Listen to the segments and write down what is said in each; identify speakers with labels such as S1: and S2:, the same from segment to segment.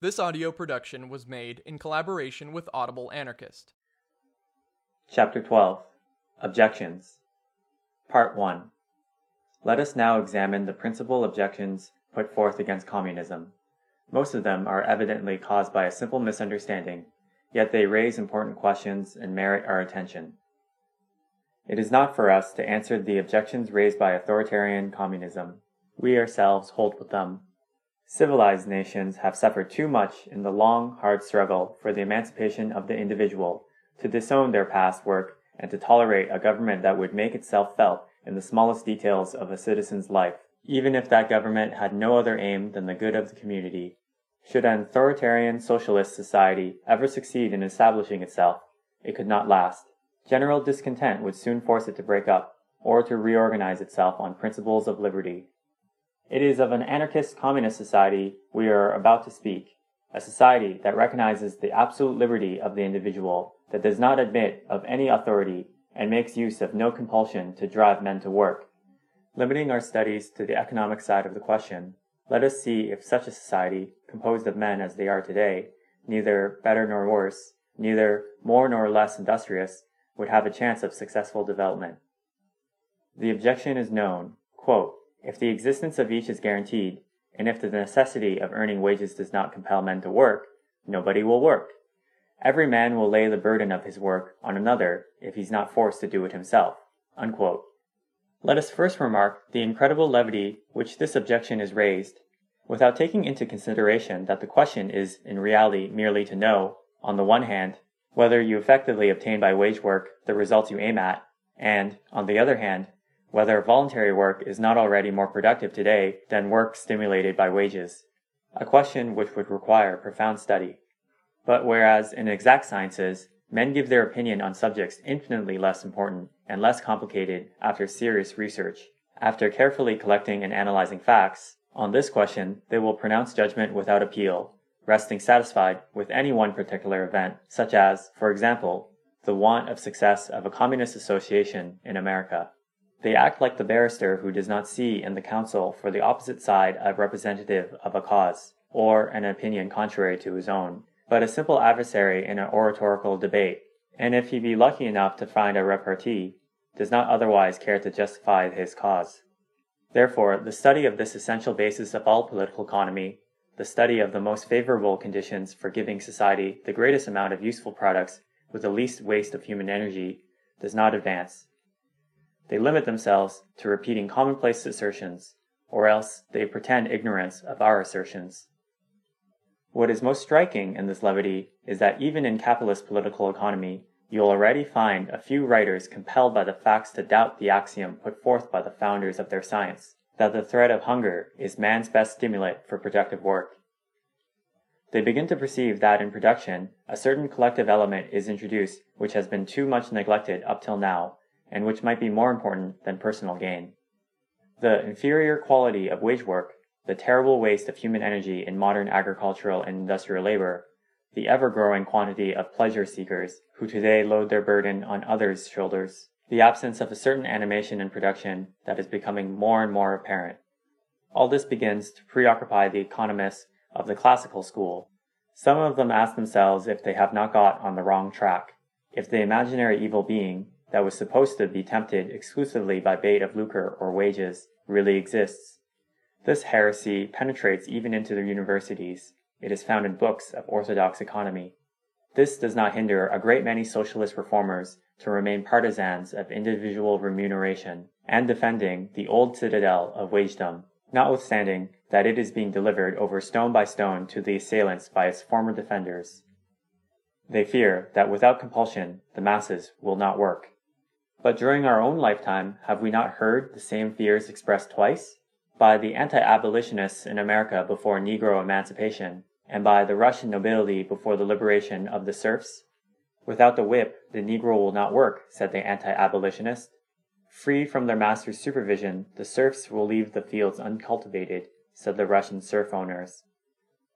S1: This audio production was made in collaboration with Audible Anarchist.
S2: Chapter 12 Objections Part 1 Let us now examine the principal objections put forth against communism. Most of them are evidently caused by a simple misunderstanding, yet they raise important questions and merit our attention. It is not for us to answer the objections raised by authoritarian communism. We ourselves hold with them Civilized nations have suffered too much in the long, hard struggle for the emancipation of the individual to disown their past work and to tolerate a government that would make itself felt in the smallest details of a citizen's life, even if that government had no other aim than the good of the community. Should an authoritarian socialist society ever succeed in establishing itself, it could not last. General discontent would soon force it to break up, or to reorganize itself on principles of liberty. It is of an anarchist communist society we are about to speak, a society that recognizes the absolute liberty of the individual, that does not admit of any authority, and makes use of no compulsion to drive men to work. Limiting our studies to the economic side of the question, let us see if such a society, composed of men as they are today, neither better nor worse, neither more nor less industrious, would have a chance of successful development. The objection is known, quote, if the existence of each is guaranteed, and if the necessity of earning wages does not compel men to work, nobody will work. Every man will lay the burden of his work on another if he's not forced to do it himself. Unquote. Let us first remark the incredible levity which this objection is raised, without taking into consideration that the question is in reality merely to know, on the one hand, whether you effectively obtain by wage work the results you aim at, and, on the other hand, whether voluntary work is not already more productive today than work stimulated by wages, a question which would require profound study. But whereas in exact sciences, men give their opinion on subjects infinitely less important and less complicated after serious research, after carefully collecting and analyzing facts, on this question they will pronounce judgment without appeal, resting satisfied with any one particular event, such as, for example, the want of success of a communist association in America. They act like the barrister who does not see in the counsel for the opposite side a representative of a cause, or an opinion contrary to his own, but a simple adversary in an oratorical debate, and if he be lucky enough to find a repartee, does not otherwise care to justify his cause. Therefore, the study of this essential basis of all political economy, the study of the most favorable conditions for giving society the greatest amount of useful products with the least waste of human energy, does not advance. They limit themselves to repeating commonplace assertions, or else they pretend ignorance of our assertions. What is most striking in this levity is that even in capitalist political economy, you'll already find a few writers compelled by the facts to doubt the axiom put forth by the founders of their science, that the threat of hunger is man's best stimulant for productive work. They begin to perceive that in production, a certain collective element is introduced which has been too much neglected up till now, and which might be more important than personal gain. The inferior quality of wage work, the terrible waste of human energy in modern agricultural and industrial labor, the ever growing quantity of pleasure seekers who today load their burden on others' shoulders, the absence of a certain animation in production that is becoming more and more apparent. All this begins to preoccupy the economists of the classical school. Some of them ask themselves if they have not got on the wrong track, if the imaginary evil being, that was supposed to be tempted exclusively by bait of lucre or wages really exists. This heresy penetrates even into the universities. It is found in books of orthodox economy. This does not hinder a great many socialist reformers to remain partisans of individual remuneration and defending the old citadel of wagedom, notwithstanding that it is being delivered over stone by stone to the assailants by its former defenders. They fear that without compulsion the masses will not work. But during our own lifetime, have we not heard the same fears expressed twice? By the anti-abolitionists in America before Negro emancipation, and by the Russian nobility before the liberation of the serfs? Without the whip, the Negro will not work, said the anti-abolitionist. Free from their master's supervision, the serfs will leave the fields uncultivated, said the Russian serf owners.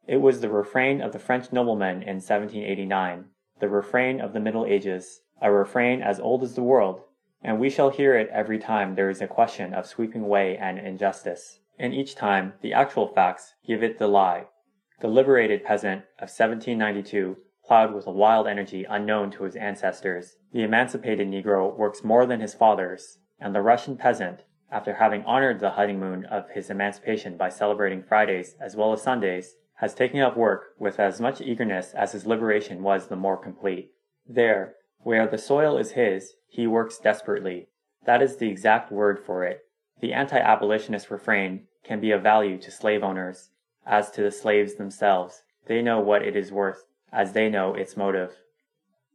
S2: It was the refrain of the French noblemen in 1789, the refrain of the Middle Ages, a refrain as old as the world, and we shall hear it every time there is a question of sweeping away an injustice. And each time the actual facts give it the lie. The liberated peasant of 1792 plowed with a wild energy unknown to his ancestors. The emancipated Negro works more than his fathers, and the Russian peasant, after having honored the honeymoon of his emancipation by celebrating Fridays as well as Sundays, has taken up work with as much eagerness as his liberation was the more complete. There, where the soil is his, he works desperately. That is the exact word for it. The anti-abolitionist refrain can be of value to slave owners. As to the slaves themselves, they know what it is worth, as they know its motive.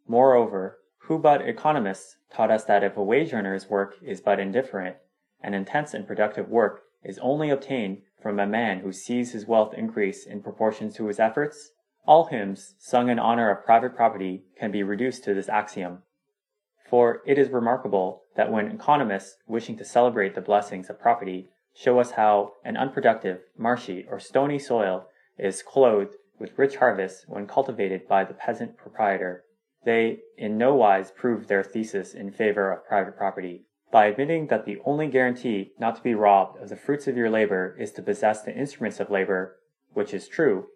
S2: Moreover, who but economists taught us that if a wage earner's work is but indifferent, an intense and productive work is only obtained from a man who sees his wealth increase in proportion to his efforts? All hymns sung in honor of private property can be reduced to this axiom. For it is remarkable that when economists wishing to celebrate the blessings of property show us how an unproductive, marshy, or stony soil is clothed with rich harvests when cultivated by the peasant proprietor, they in no wise prove their thesis in favor of private property. By admitting that the only guarantee not to be robbed of the fruits of your labor is to possess the instruments of labor, which is true,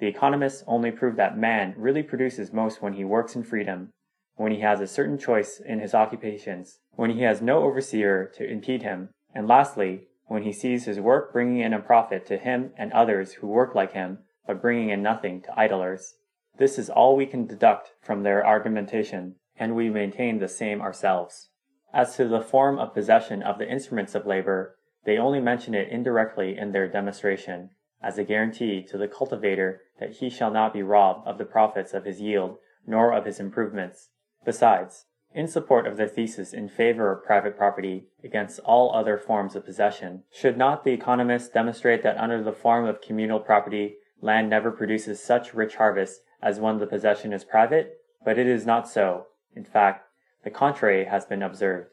S2: the economists only prove that man really produces most when he works in freedom, when he has a certain choice in his occupations, when he has no overseer to impede him, and lastly, when he sees his work bringing in a profit to him and others who work like him, but bringing in nothing to idlers. This is all we can deduct from their argumentation, and we maintain the same ourselves. As to the form of possession of the instruments of labor, they only mention it indirectly in their demonstration, as a guarantee to the cultivator that he shall not be robbed of the profits of his yield, nor of his improvements. Besides, in support of their thesis in favor of private property against all other forms of possession, should not the economists demonstrate that under the form of communal property, land never produces such rich harvests as when the possession is private? But it is not so. In fact, the contrary has been observed.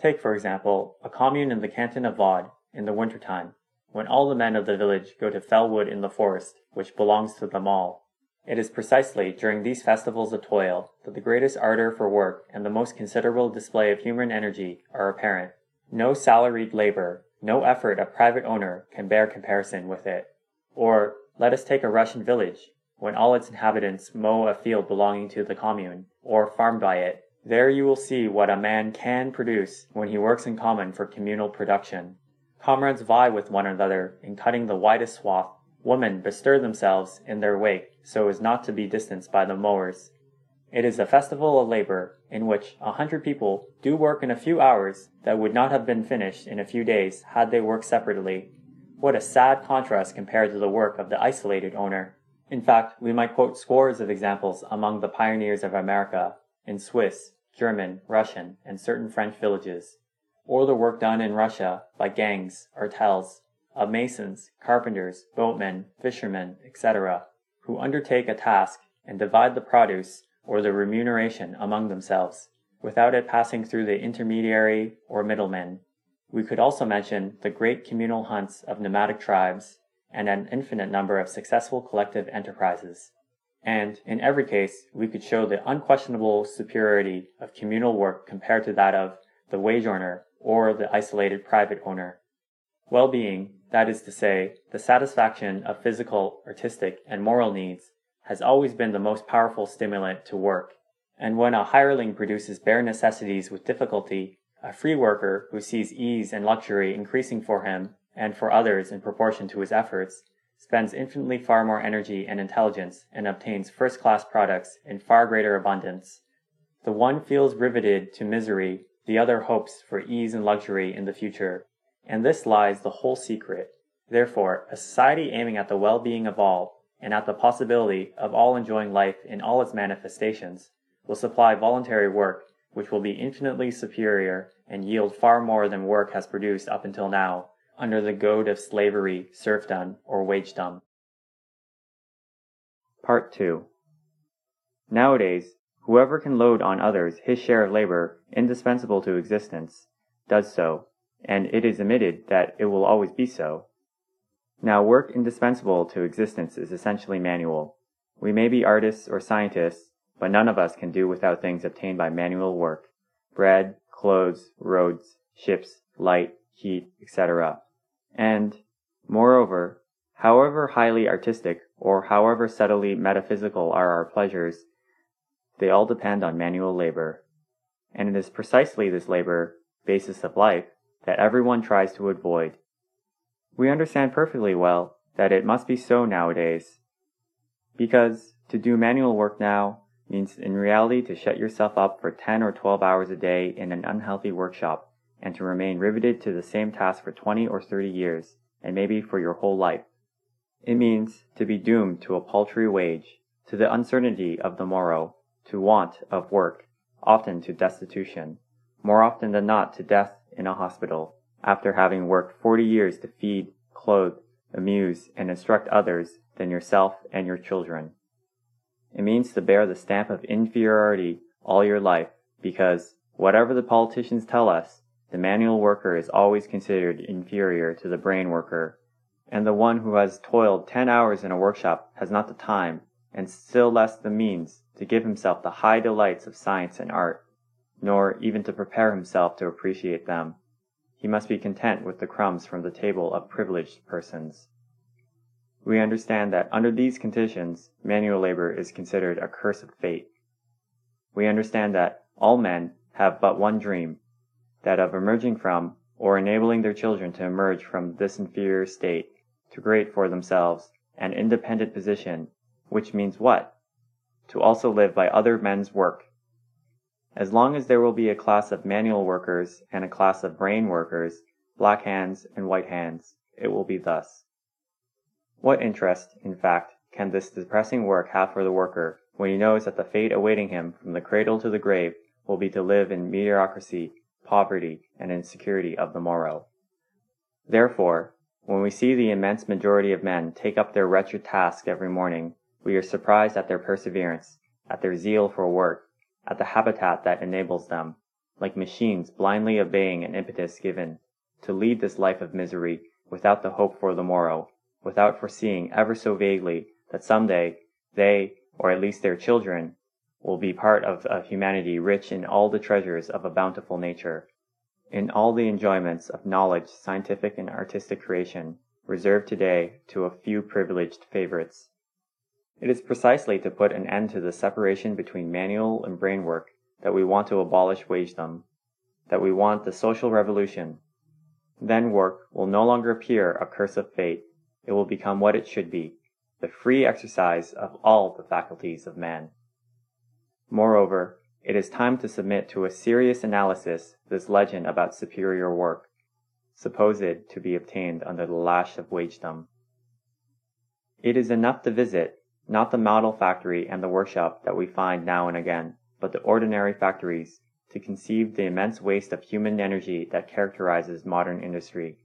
S2: Take, for example, a commune in the canton of Vaud in the winter time, when all the men of the village go to fell wood in the forest which belongs to them all. It is precisely during these festivals of toil that the greatest ardor for work and the most considerable display of human energy are apparent. No salaried labor, no effort of private owner can bear comparison with it. Or, let us take a Russian village, when all its inhabitants mow a field belonging to the commune, or farm by it, there you will see what a man can produce when he works in common for communal production. Comrades vie with one another in cutting the widest swath. Women bestir themselves in their wake so as not to be distanced by the mowers. It is a festival of labor in which a hundred people do work in a few hours that would not have been finished in a few days had they worked separately. What a sad contrast compared to the work of the isolated owner. In fact, we might quote scores of examples among the pioneers of America, in Swiss, German, Russian, and certain French villages, or the work done in Russia by gangs, artels, of masons, carpenters, boatmen, fishermen, etc., who undertake a task and divide the produce or the remuneration among themselves, without it passing through the intermediary or middlemen. We could also mention the great communal hunts of nomadic tribes and an infinite number of successful collective enterprises and in every case, we could show the unquestionable superiority of communal work compared to that of the wage earner or the isolated private owner. Well-being, that is to say, the satisfaction of physical, artistic, and moral needs, has always been the most powerful stimulant to work. And when a hireling produces bare necessities with difficulty, a free worker who sees ease and luxury increasing for him and for others in proportion to his efforts spends infinitely far more energy and intelligence and obtains first class products in far greater abundance. The one feels riveted to misery, the other hopes for ease and luxury in the future. And this lies the whole secret. Therefore, a society aiming at the well being of all, and at the possibility of all enjoying life in all its manifestations, will supply voluntary work which will be infinitely superior and yield far more than work has produced up until now under the goad of slavery, serfdom, or wagedom. Part 2 Nowadays, whoever can load on others his share of labor indispensable to existence, does so, and it is admitted that it will always be so. Now work indispensable to existence is essentially manual. We may be artists or scientists, but none of us can do without things obtained by manual work. Bread, clothes, roads, ships, light, heat, etc. And, moreover, however highly artistic or however subtly metaphysical are our pleasures, they all depend on manual labor. And it is precisely this labor, basis of life, that everyone tries to avoid. We understand perfectly well that it must be so nowadays. Because to do manual work now means in reality to shut yourself up for 10 or 12 hours a day in an unhealthy workshop and to remain riveted to the same task for 20 or 30 years, and maybe for your whole life. It means to be doomed to a paltry wage, to the uncertainty of the morrow, to want of work, often to destitution, more often than not to death in a hospital, after having worked 40 years to feed, clothe, amuse, and instruct others than yourself and your children. It means to bear the stamp of inferiority all your life, because, whatever the politicians tell us, the manual worker is always considered inferior to the brain worker, and the one who has toiled ten hours in a workshop has not the time, and still less the means, to give himself the high delights of science and art, nor even to prepare himself to appreciate them. He must be content with the crumbs from the table of privileged persons. We understand that under these conditions, manual labor is considered a curse of fate. We understand that all men have but one dream, that of emerging from, or enabling their children to emerge from this inferior state, to create for themselves an independent position, which means what? To also live by other men's work. As long as there will be a class of manual workers and a class of brain workers, black hands and white hands, it will be thus. What interest, in fact, can this depressing work have for the worker when he knows that the fate awaiting him from the cradle to the grave will be to live in mediocrity, poverty, and insecurity of the morrow? Therefore, when we see the immense majority of men take up their wretched task every morning, we are surprised at their perseverance, at their zeal for work, at the habitat that enables them, like machines blindly obeying an impetus given, to lead this life of misery without the hope for the morrow, without foreseeing ever so vaguely that some day they, or at least their children, will be part of a humanity rich in all the treasures of a bountiful nature, in all the enjoyments of knowledge, scientific and artistic creation, reserved today to a few privileged favorites. It is precisely to put an end to the separation between manual and brain work that we want to abolish wagedom, that we want the social revolution. Then work will no longer appear a curse of fate, it will become what it should be, the free exercise of all the faculties of man. Moreover, it is time to submit to a serious analysis this legend about superior work, supposed to be obtained under the lash of wagedom. It is enough to visit, not the model factory and the workshop that we find now and again, but the ordinary factories, to conceive the immense waste of human energy that characterizes modern industry.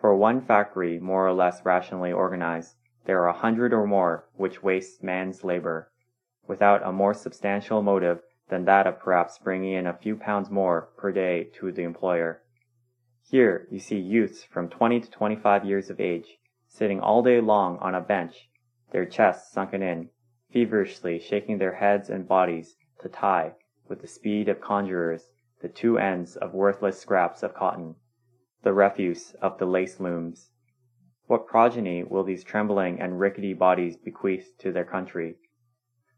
S2: For one factory more or less rationally organized, there are a hundred or more which waste man's labor, without a more substantial motive than that of perhaps bringing in a few pounds more per day to the employer. Here you see youths from twenty to twenty-five years of age, sitting all day long on a bench, their chests sunken in, feverishly shaking their heads and bodies to tie, with the speed of conjurers, the two ends of worthless scraps of cotton the refuse of the lace looms. What progeny will these trembling and rickety bodies bequeath to their country?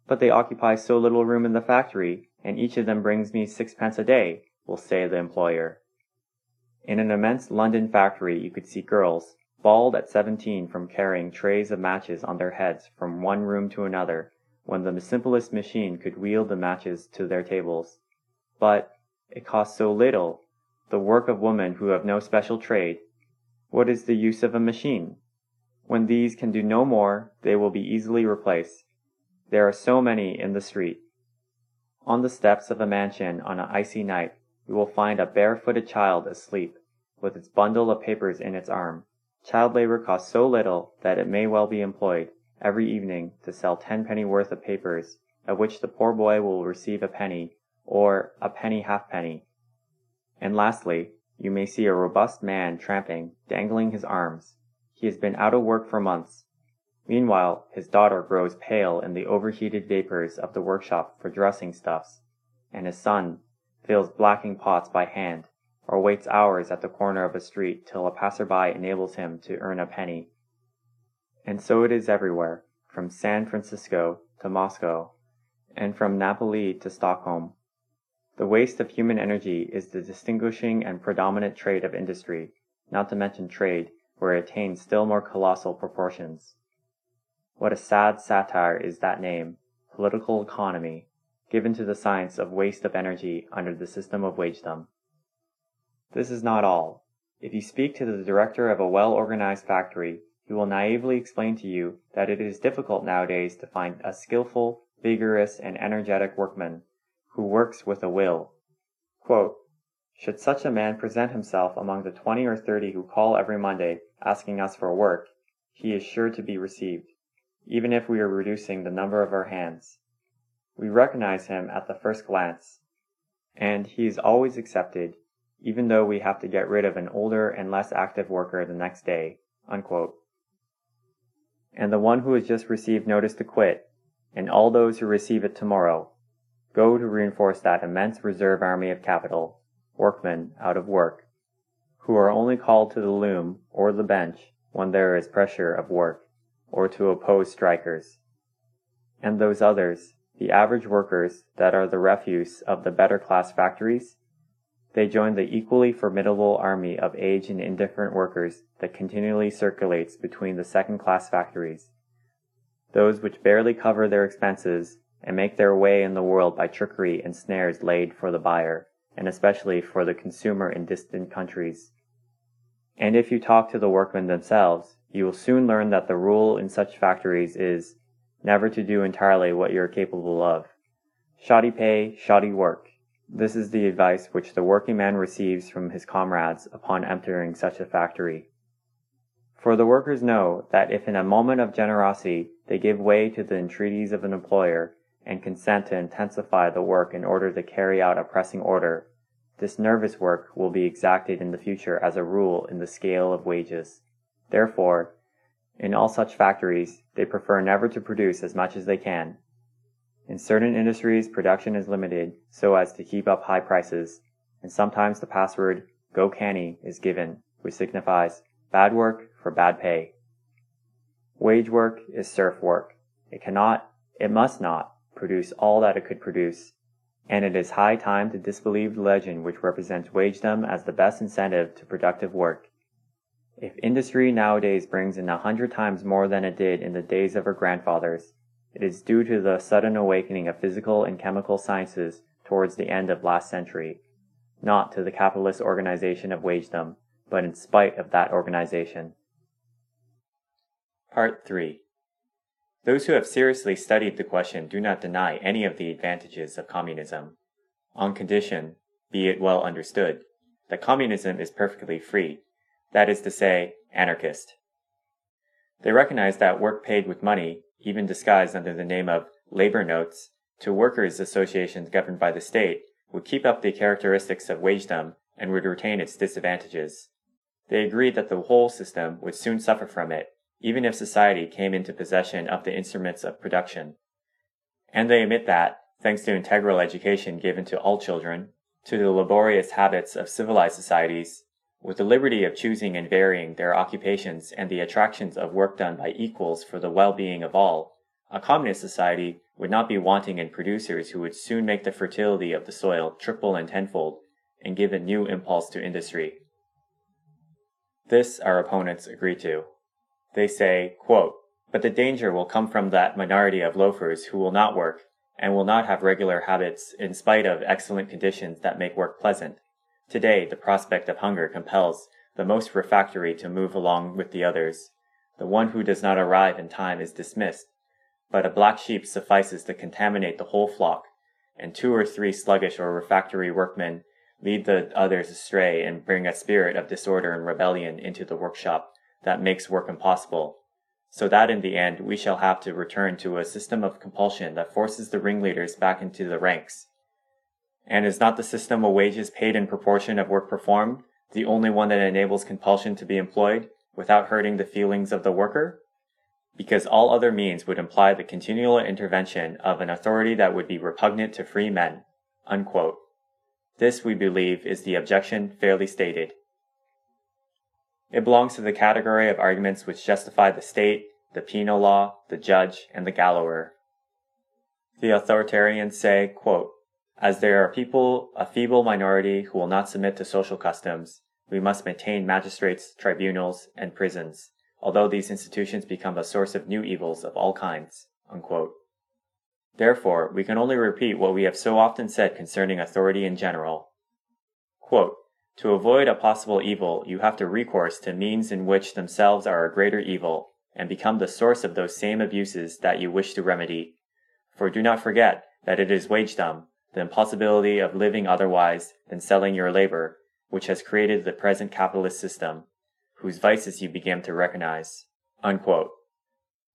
S2: But they occupy so little room in the factory, and each of them brings me sixpence a day, will say the employer. In an immense London factory you could see girls, bald at seventeen from carrying trays of matches on their heads from one room to another, when the simplest machine could wheel the matches to their tables. But it costs so little the work of women who have no special trade, what is the use of a machine? When these can do no more, they will be easily replaced. There are so many in the street. On the steps of a mansion on an icy night, you will find a barefooted child asleep, with its bundle of papers in its arm. Child labor costs so little that it may well be employed, every evening, to sell tenpenny worth of papers, of which the poor boy will receive a penny, or a penny halfpenny, and lastly, you may see a robust man tramping, dangling his arms. He has been out of work for months. Meanwhile, his daughter grows pale in the overheated vapors of the workshop for dressing stuffs, and his son fills blacking pots by hand, or waits hours at the corner of a street till a passer-by enables him to earn a penny. And so it is everywhere, from San Francisco to Moscow, and from Napoli to Stockholm. The waste of human energy is the distinguishing and predominant trait of industry, not to mention trade, where it attains still more colossal proportions. What a sad satire is that name, political economy, given to the science of waste of energy under the system of wagedom. This is not all. If you speak to the director of a well organized factory, he will naively explain to you that it is difficult nowadays to find a skillful, vigorous, and energetic workman who works with a will. Quote, Should such a man present himself among the twenty or thirty who call every Monday asking us for work, he is sure to be received, even if we are reducing the number of our hands. We recognize him at the first glance, and he is always accepted, even though we have to get rid of an older and less active worker the next day. Unquote. And the one who has just received notice to quit, and all those who receive it tomorrow, go to reinforce that immense reserve army of capital, workmen out of work, who are only called to the loom or the bench when there is pressure of work, or to oppose strikers. And those others, the average workers that are the refuse of the better class factories, they join the equally formidable army of aged and indifferent workers that continually circulates between the second class factories, those which barely cover their expenses and make their way in the world by trickery and snares laid for the buyer, and especially for the consumer in distant countries. And if you talk to the workmen themselves, you will soon learn that the rule in such factories is never to do entirely what you are capable of. Shoddy pay, shoddy work. This is the advice which the working man receives from his comrades upon entering such a factory. For the workers know that if in a moment of generosity they give way to the entreaties of an employer and consent to intensify the work in order to carry out a pressing order, this nervous work will be exacted in the future as a rule in the scale of wages. Therefore, in all such factories, they prefer never to produce as much as they can. In certain industries, production is limited so as to keep up high prices, and sometimes the password "Go canny" is given, which signifies bad work for bad pay. Wage work is serf work. It cannot, it must not, produce all that it could produce, and it is high time to disbelieve the legend which represents wagedom as the best incentive to productive work. If industry nowadays brings in a hundred times more than it did in the days of our grandfathers, it is due to the sudden awakening of physical and chemical sciences towards the end of last century, not to the capitalist organization of wagedom, but in spite of that organization. Part 3 Those who have seriously studied the question do not deny any of the advantages of communism, on condition, be it well understood, that communism is perfectly free that is to say, anarchist. They recognize that work paid with money, even disguised under the name of labor notes, to workers' associations governed by the state, would keep up the characteristics of wagedom and would retain its disadvantages. They agreed that the whole system would soon suffer from it, even if society came into possession of the instruments of production. And they admit that, thanks to integral education given to all children, to the laborious habits of civilized societies, with the liberty of choosing and varying their occupations and the attractions of work done by equals for the well-being of all, a communist society would not be wanting in producers who would soon make the fertility of the soil triple and tenfold and give a new impulse to industry. This our opponents agree to. They say, quote, but the danger will come from that minority of loafers who will not work and will not have regular habits in spite of excellent conditions that make work pleasant. Today, the prospect of hunger compels the most refractory to move along with the others. The one who does not arrive in time is dismissed, but a black sheep suffices to contaminate the whole flock, and two or three sluggish or refractory workmen lead the others astray and bring a spirit of disorder and rebellion into the workshop that makes work impossible, so that in the end we shall have to return to a system of compulsion that forces the ringleaders back into the ranks and is not the system of wages paid in proportion of work performed the only one that enables compulsion to be employed without hurting the feelings of the worker? Because all other means would imply the continual intervention of an authority that would be repugnant to free men. Unquote. This, we believe, is the objection fairly stated. It belongs to the category of arguments which justify the state, the penal law, the judge, and the gallower. The authoritarians say, quote, as there are people, a feeble minority, who will not submit to social customs, we must maintain magistrates, tribunals, and prisons, although these institutions become a source of new evils of all kinds. Unquote. Therefore, we can only repeat what we have so often said concerning authority in general. Quote, to avoid a possible evil, you have to recourse to means in which themselves are a greater evil, and become the source of those same abuses that you wish to remedy. For do not forget that it is wagedom, the impossibility of living otherwise than selling your labor, which has created the present capitalist system, whose vices you began to recognize. Unquote.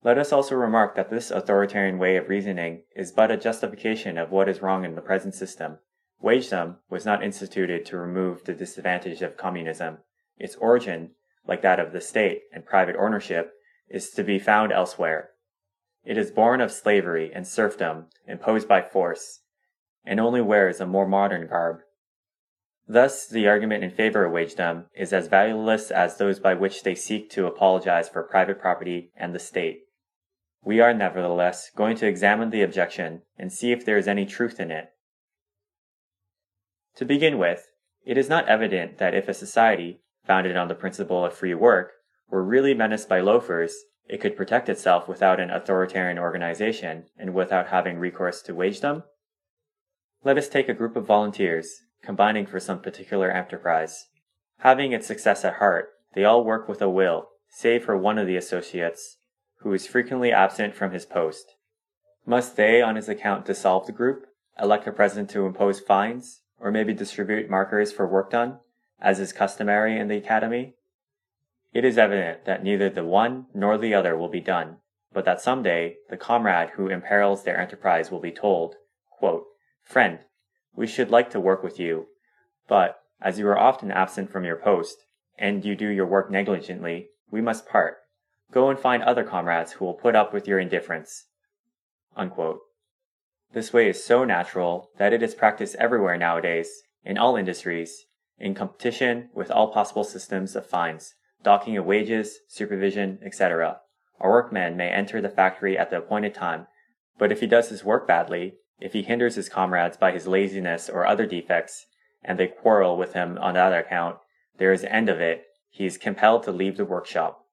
S2: Let us also remark that this authoritarian way of reasoning is but a justification of what is wrong in the present system. Wagedom was not instituted to remove the disadvantage of communism. Its origin, like that of the state and private ownership, is to be found elsewhere. It is born of slavery and serfdom imposed by force, and only wears a more modern garb. Thus, the argument in favor of wagedom is as valueless as those by which they seek to apologize for private property and the state. We are nevertheless going to examine the objection and see if there is any truth in it. To begin with, it is not evident that if a society, founded on the principle of free work, were really menaced by loafers, it could protect itself without an authoritarian organization and without having recourse to wagedom? Let us take a group of volunteers, combining for some particular enterprise. Having its success at heart, they all work with a will, save for one of the associates, who is frequently absent from his post. Must they, on his account, dissolve the group, elect a president to impose fines, or maybe distribute markers for work done, as is customary in the academy? It is evident that neither the one nor the other will be done, but that some day the comrade who imperils their enterprise will be told, quote, Friend, we should like to work with you, but as you are often absent from your post, and you do your work negligently, we must part. Go and find other comrades who will put up with your indifference. Unquote. This way is so natural that it is practiced everywhere nowadays, in all industries, in competition with all possible systems of fines, docking of wages, supervision, etc. A workman may enter the factory at the appointed time, but if he does his work badly, if he hinders his comrades by his laziness or other defects, and they quarrel with him on that account, there is end of it. He is compelled to leave the workshop.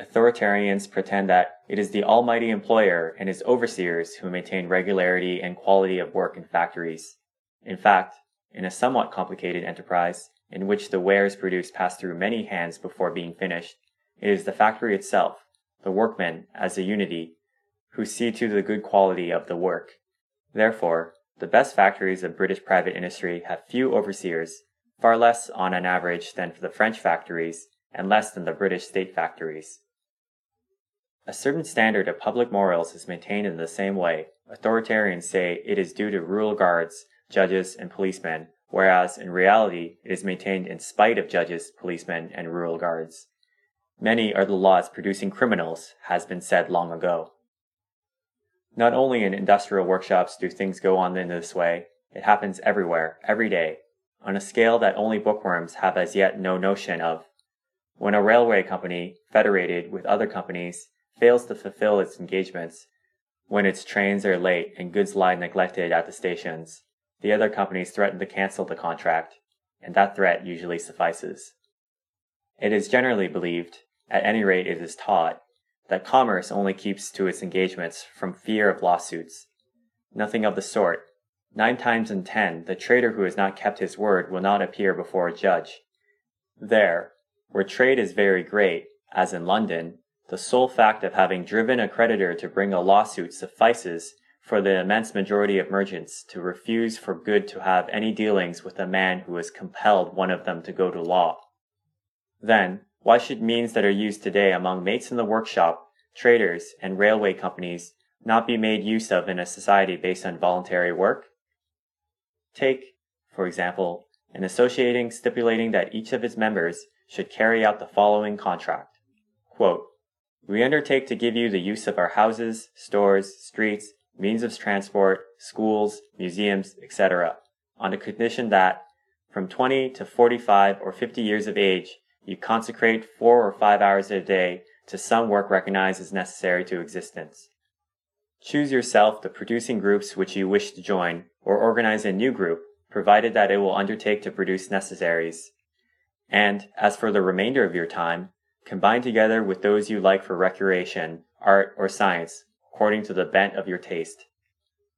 S2: Authoritarians pretend that it is the almighty employer and his overseers who maintain regularity and quality of work in factories. In fact, in a somewhat complicated enterprise, in which the wares produced pass through many hands before being finished, it is the factory itself, the workmen as a unity, who see to the good quality of the work. Therefore, the best factories of British private industry have few overseers, far less on an average than for the French factories, and less than the British state factories. A certain standard of public morals is maintained in the same way. Authoritarians say it is due to rural guards, judges, and policemen, whereas in reality it is maintained in spite of judges, policemen, and rural guards. Many are the laws producing criminals, has been said long ago. Not only in industrial workshops do things go on in this way, it happens everywhere, every day, on a scale that only bookworms have as yet no notion of. When a railway company, federated with other companies, fails to fulfill its engagements, when its trains are late and goods lie neglected at the stations, the other companies threaten to cancel the contract, and that threat usually suffices. It is generally believed, at any rate it is taught, that commerce only keeps to its engagements from fear of lawsuits. Nothing of the sort. Nine times in ten, the trader who has not kept his word will not appear before a judge. There, where trade is very great, as in London, the sole fact of having driven a creditor to bring a lawsuit suffices for the immense majority of merchants to refuse for good to have any dealings with a man who has compelled one of them to go to law. Then, why should means that are used today among mates in the workshop, traders, and railway companies not be made use of in a society based on voluntary work? Take, for example, an associating stipulating that each of its members should carry out the following contract. Quote, we undertake to give you the use of our houses, stores, streets, means of transport, schools, museums, etc., on the condition that, from 20 to 45 or 50 years of age, you consecrate four or five hours a day to some work recognized as necessary to existence. Choose yourself the producing groups which you wish to join, or organize a new group, provided that it will undertake to produce necessaries. And, as for the remainder of your time, combine together with those you like for recreation, art, or science, according to the bent of your taste.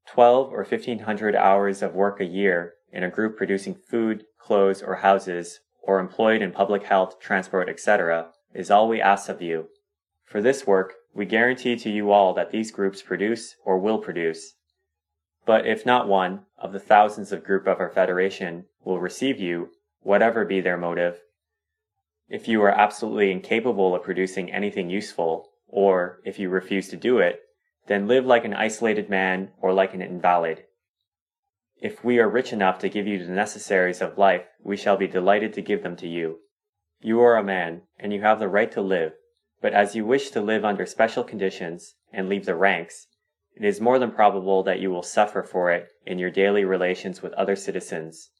S2: Twelve or fifteen hundred hours of work a year in a group producing food, clothes, or houses, or employed in public health, transport, etc., is all we ask of you. For this work, we guarantee to you all that these groups produce or will produce. But if not one of the thousands of group of our Federation will receive you, whatever be their motive, if you are absolutely incapable of producing anything useful, or if you refuse to do it, then live like an isolated man or like an invalid. If we are rich enough to give you the necessaries of life, we shall be delighted to give them to you. You are a man, and you have the right to live, but as you wish to live under special conditions and leave the ranks, it is more than probable that you will suffer for it in your daily relations with other citizens.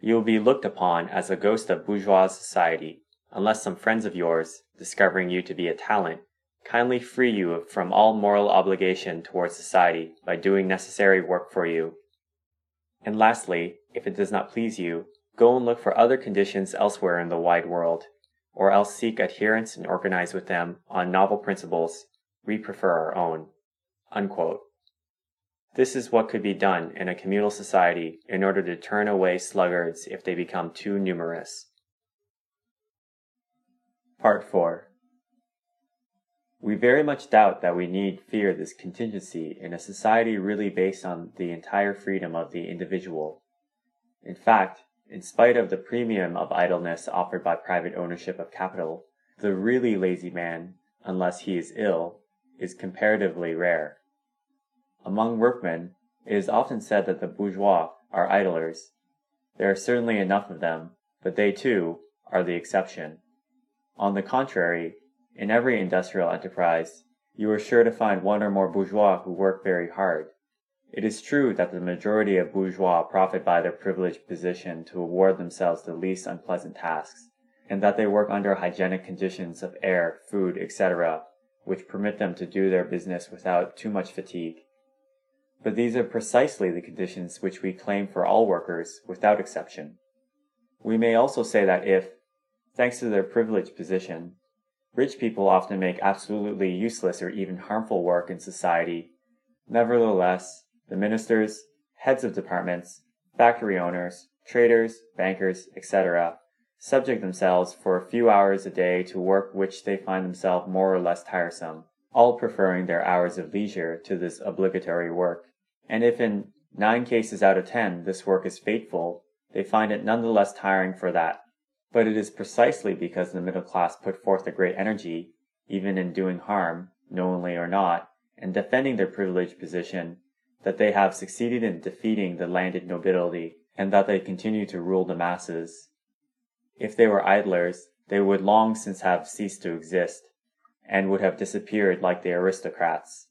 S2: You will be looked upon as a ghost of bourgeois society, unless some friends of yours, discovering you to be a talent, kindly free you from all moral obligation towards society by doing necessary work for you. And lastly, if it does not please you, go and look for other conditions elsewhere in the wide world, or else seek adherents and organize with them on novel principles. We prefer our own. Unquote. This is what could be done in a communal society in order to turn away sluggards if they become too numerous. Part 4 We very much doubt that we need fear this contingency in a society really based on the entire freedom of the individual. In fact, in spite of the premium of idleness offered by private ownership of capital, the really lazy man, unless he is ill, is comparatively rare. Among workmen, it is often said that the bourgeois are idlers. There are certainly enough of them, but they, too, are the exception. On the contrary, in every industrial enterprise, you are sure to find one or more bourgeois who work very hard. It is true that the majority of bourgeois profit by their privileged position to award themselves the least unpleasant tasks, and that they work under hygienic conditions of air, food, etc., which permit them to do their business without too much fatigue. But these are precisely the conditions which we claim for all workers, without exception. We may also say that if, thanks to their privileged position, rich people often make absolutely useless or even harmful work in society, nevertheless, the ministers, heads of departments, factory owners, traders, bankers, etc., subject themselves for a few hours a day to work which they find themselves more or less tiresome, all preferring their hours of leisure to this obligatory work. And if in nine cases out of ten this work is fateful, they find it none the less tiring for that. But it is precisely because the middle class put forth a great energy, even in doing harm, knowingly or not, and defending their privileged position, that they have succeeded in defeating the landed nobility, and that they continue to rule the masses. If they were idlers, they would long since have ceased to exist, and would have disappeared like the aristocrats.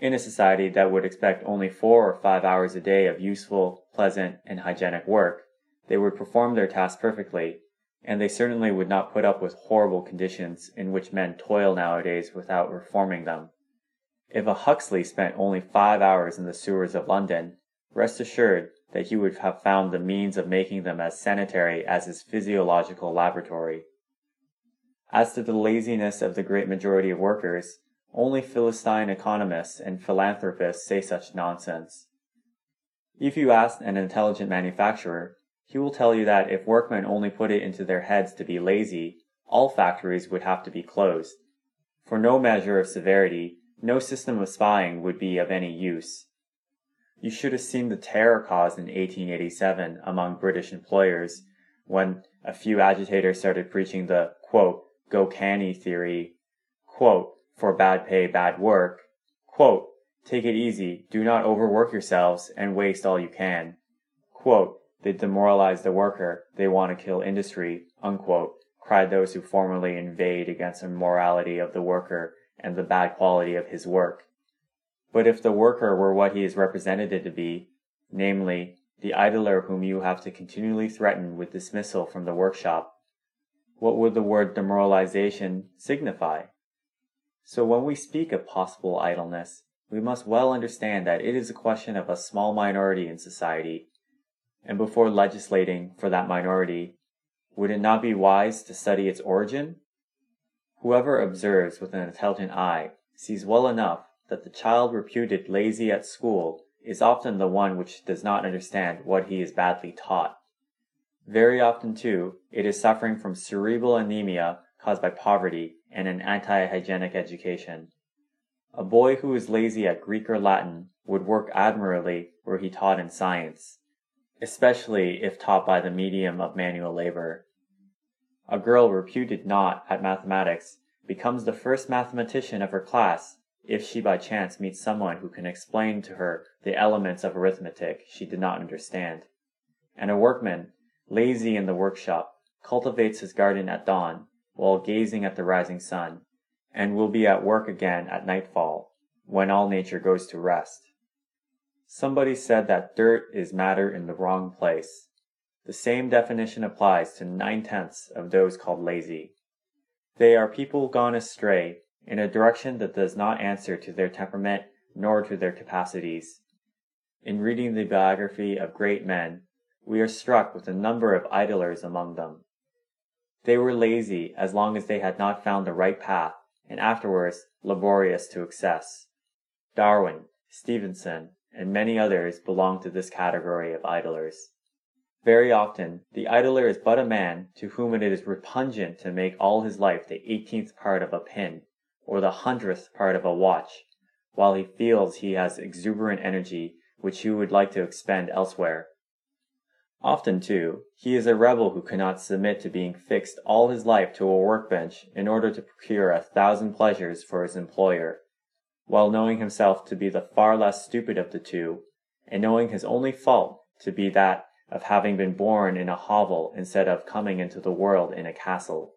S2: In a society that would expect only four or five hours a day of useful, pleasant, and hygienic work, they would perform their task perfectly, and they certainly would not put up with horrible conditions in which men toil nowadays without reforming them. If a Huxley spent only five hours in the sewers of London, rest assured that he would have found the means of making them as sanitary as his physiological laboratory. As to the laziness of the great majority of workers, only Philistine economists and philanthropists say such nonsense. If you ask an intelligent manufacturer, he will tell you that if workmen only put it into their heads to be lazy, all factories would have to be closed. For no measure of severity, no system of spying would be of any use. You should have seen the terror caused in 1887 among British employers when a few agitators started preaching the quote, go canny theory, quote, for bad pay, bad work. Quote, take it easy, do not overwork yourselves, and waste all you can. Quote, they demoralize the worker, they want to kill industry, unquote, cried those who formerly inveighed against the morality of the worker and the bad quality of his work. But if the worker were what he is represented to be, namely, the idler whom you have to continually threaten with dismissal from the workshop, what would the word demoralization signify? So when we speak of possible idleness, we must well understand that it is a question of a small minority in society, and before legislating for that minority, would it not be wise to study its origin? Whoever observes with an intelligent eye sees well enough that the child reputed lazy at school is often the one which does not understand what he is badly taught. Very often, too, it is suffering from cerebral anemia caused by poverty and an anti-hygienic education. A boy who is lazy at Greek or Latin would work admirably were he taught in science, especially if taught by the medium of manual labor. A girl reputed not at mathematics becomes the first mathematician of her class if she by chance meets someone who can explain to her the elements of arithmetic she did not understand. And a workman, lazy in the workshop, cultivates his garden at dawn while gazing at the rising sun, and will be at work again at nightfall, when all nature goes to rest. Somebody said that dirt is matter in the wrong place. The same definition applies to nine tenths of those called lazy. They are people gone astray in a direction that does not answer to their temperament nor to their capacities. In reading the biography of great men, we are struck with the number of idlers among them. They were lazy as long as they had not found the right path and afterwards laborious to excess. Darwin, Stephenson, and many others belong to this category of idlers. Very often, the idler is but a man to whom it is repugnant to make all his life the eighteenth part of a pin, or the hundredth part of a watch, while he feels he has exuberant energy which he would like to expend elsewhere. Often, too, he is a rebel who cannot submit to being fixed all his life to a workbench in order to procure a thousand pleasures for his employer, while knowing himself to be the far less stupid of the two, and knowing his only fault to be that of having been born in a hovel instead of coming into the world in a castle.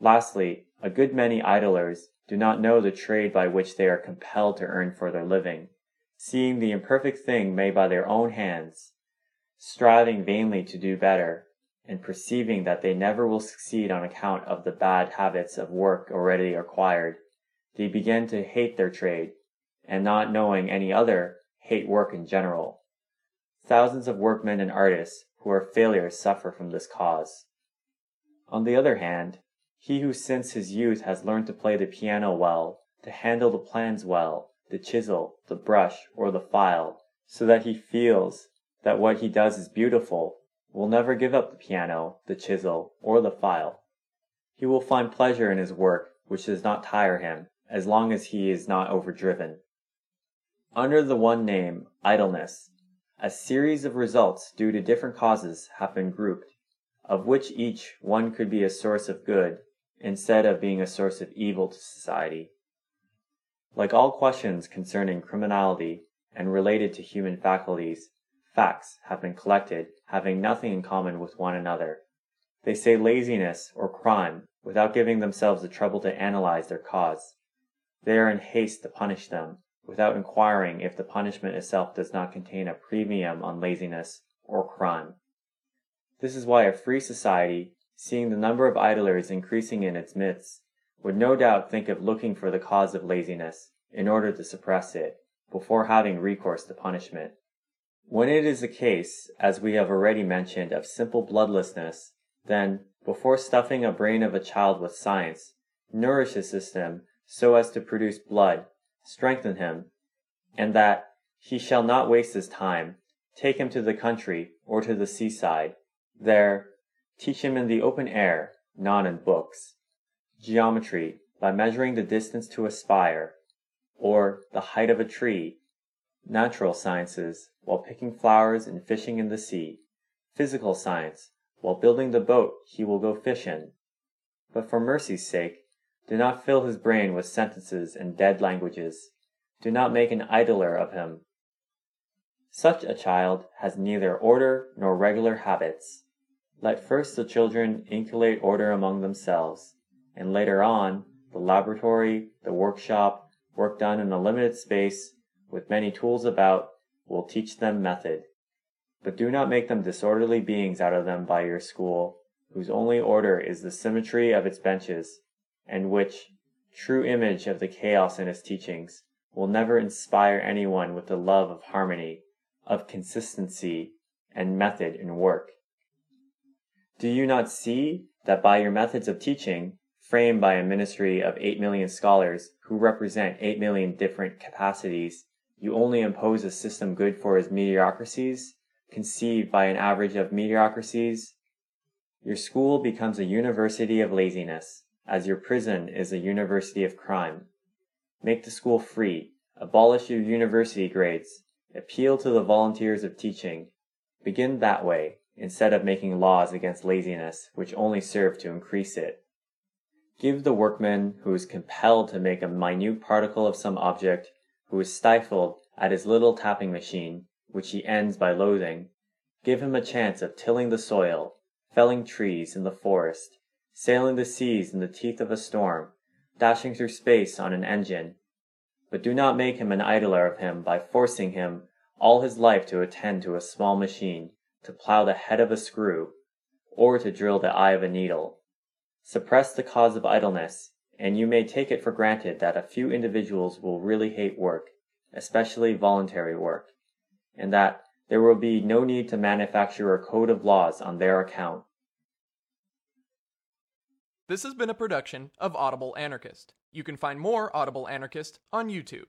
S2: Lastly, a good many idlers do not know the trade by which they are compelled to earn for their living, seeing the imperfect thing made by their own hands striving vainly to do better, and perceiving that they never will succeed on account of the bad habits of work already acquired, they begin to hate their trade, and not knowing any other, hate work in general. Thousands of workmen and artists who are failures suffer from this cause. On the other hand, he who since his youth has learned to play the piano well, to handle the plans well, the chisel, the brush, or the file, so that he feels that what he does is beautiful, will never give up the piano, the chisel, or the file. He will find pleasure in his work which does not tire him, as long as he is not overdriven. Under the one name, idleness, a series of results due to different causes have been grouped, of which each one could be a source of good, instead of being a source of evil to society. Like all questions concerning criminality and related to human faculties, facts have been collected having nothing in common with one another. They say laziness or crime without giving themselves the trouble to analyze their cause. They are in haste to punish them without inquiring if the punishment itself does not contain a premium on laziness or crime. This is why a free society, seeing the number of idlers increasing in its midst, would no doubt think of looking for the cause of laziness in order to suppress it before having recourse to punishment. When it is a case, as we have already mentioned, of simple bloodlessness, then, before stuffing a brain of a child with science, nourish his system so as to produce blood, strengthen him, and that he shall not waste his time, take him to the country or to the seaside. There, teach him in the open air, not in books. Geometry, by measuring the distance to a spire, or the height of a tree, natural sciences, while picking flowers and fishing in the sea; physical science, while building the boat he will go fish in. But for mercy's sake, do not fill his brain with sentences and dead languages. Do not make an idler of him. Such a child has neither order nor regular habits. Let first the children inculcate order among themselves, and later on, the laboratory, the workshop, work done in a limited space with many tools about, will teach them method. But do not make them disorderly beings out of them by your school, whose only order is the symmetry of its benches, and which, true image of the chaos in his teachings, will never inspire anyone with the love of harmony, of consistency, and method in work. Do you not see that by your methods of teaching, framed by a ministry of 8 million scholars who represent 8 million different capacities, you only impose a system good for his mediocrities, conceived by an average of mediocrities? Your school becomes a university of laziness, as your prison is a university of crime. Make the school free, abolish your university grades, appeal to the volunteers of teaching. Begin that way, instead of making laws against laziness which only serve to increase it. Give the workman who is compelled to make a minute particle of some object, who is stifled at his little tapping machine, which he ends by loathing, give him a chance of tilling the soil, felling trees in the forest, sailing the seas in the teeth of a storm, dashing through space on an engine. But do not make him an idler of him by forcing him all his life to attend to a small machine, to plow the head of a screw, or to drill the eye of a needle. Suppress the cause of idleness, and you may take it for granted that a few individuals will really hate work, especially voluntary work, and that there will be no need to manufacture a code of laws on their account.
S1: This has been a production of Audible Anarchist. You can find more Audible Anarchist on YouTube.